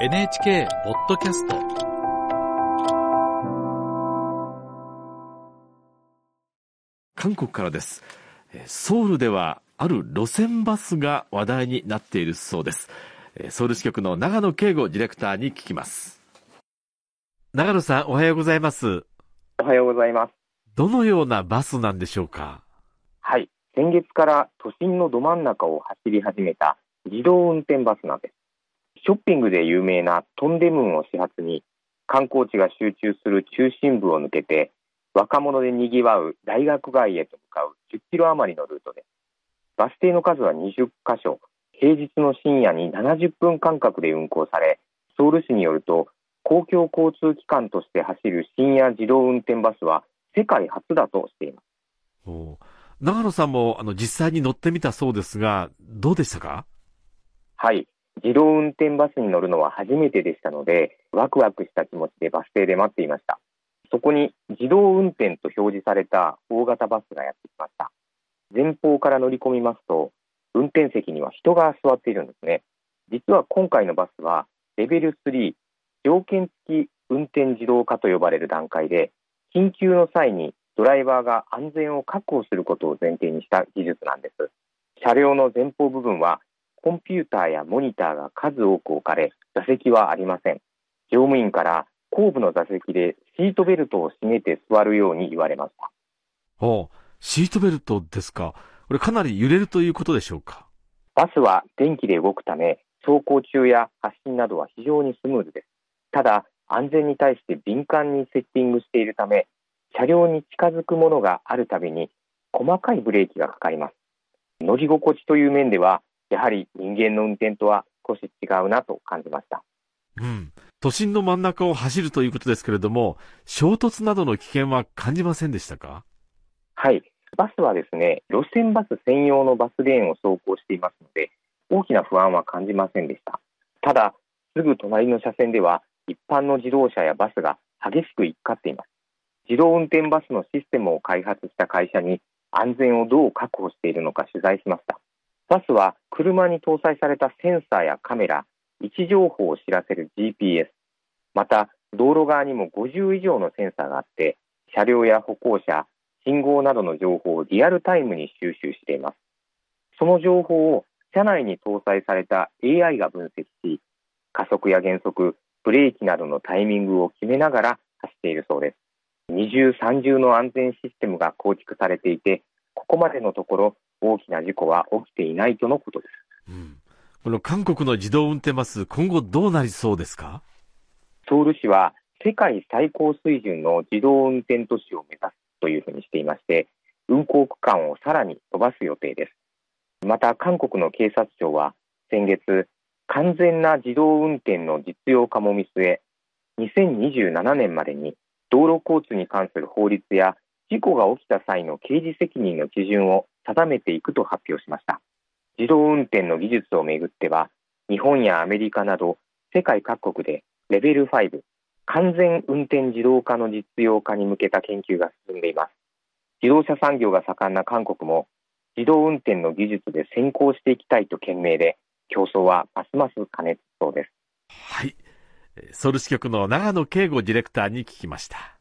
NHK ポッドキャスト韓国からですえーソウルではある路線バスが話題になっているそうですえーソウル支局の長野圭吾ディレクターに聞きます長野さんおはようございますおはようございます。どのようなバスなんでしょうか？はい。先月から都心のど真ん中を走り始めた自動運転バスなんです。ショッピングで有名なトンデムンを始発に観光地が集中する中心部を抜けて若者で賑わう大学街へと向かう10キロ余りのルートでバス停の数は20カ所平日の深夜に70分間隔で運行されソウル市によると公共交通機関として走る深夜自動運転バスは世界初だとしています。お長野さんもあの実際に乗ってみたそうですがどうでしたか？はい。自動運転バスに乗るのは初めてでしたので、ワクワクした気持ちでバス停で待っていました。そこに自動運転と表示された大型バスがやってきました。前方から乗り込みますと、運転席には人が座っているんですね。実は今回のバスは、レベル3、条件付き運転自動化と呼ばれる段階で、緊急の際にドライバーが安全を確保することを前提にした技術なんです。車両の前方部分はコンピューターやモニターが数多く置かれ、座席はありません。乗務員から後部の座席でシートベルトを締めて座るように言われました。おシートベルトですかこれかなり揺れるということでしょうかバスは電気で動くため、走行中や発進などは非常にスムーズです。ただ、安全に対して敏感にセッティングしているため、車両に近づくものがあるたびに細かいブレーキがかかります。乗り心地という面では、やはり人間の運転とは少し違うなと感じました。うん。都心の真ん中を走るということですけれども、衝突などの危険は感じませんでしたか？はい。バスはですね、路線バス専用のバスレーンを走行していますので、大きな不安は感じませんでした。ただ、すぐ隣の車線では、一般の自動車やバスが激しく行き交っています。自動運転バスのシステムを開発した会社に安全をどう確保しているのか取材しました。バスは車に搭載されたセンサーやカメラ、位置情報を知らせる GPS、また道路側にも50以上のセンサーがあって、車両や歩行者、信号などの情報をリアルタイムに収集しています。その情報を車内に搭載された AI が分析し、加速や減速、ブレーキなどのタイミングを決めながら走っているそうです。二重三重の安全システムが構築されていて、ここまでのところ大きな事故は起きていないとのことです。うん。この韓国の自動運転バス、今後どうなりそうですか？ソウル市は世界最高水準の自動運転都市を目指すというふうにしていまして、運行区間をさらに伸ばす予定です。また韓国の警察庁は先月、完全な自動運転の実用化も見据え、2027年までに道路交通に関する法律や事故が起きた際の刑事責任の基準を定めていくと発表しました。自動運転の技術をめぐっては、日本やアメリカなど世界各国でレベル5、完全運転自動化の実用化に向けた研究が進んでいます。自動車産業が盛んな韓国も自動運転の技術で先行していきたいと懸命で、競争はますます過熱しそうです。はい。ソウル支局の長野圭吾ディレクターに聞きました。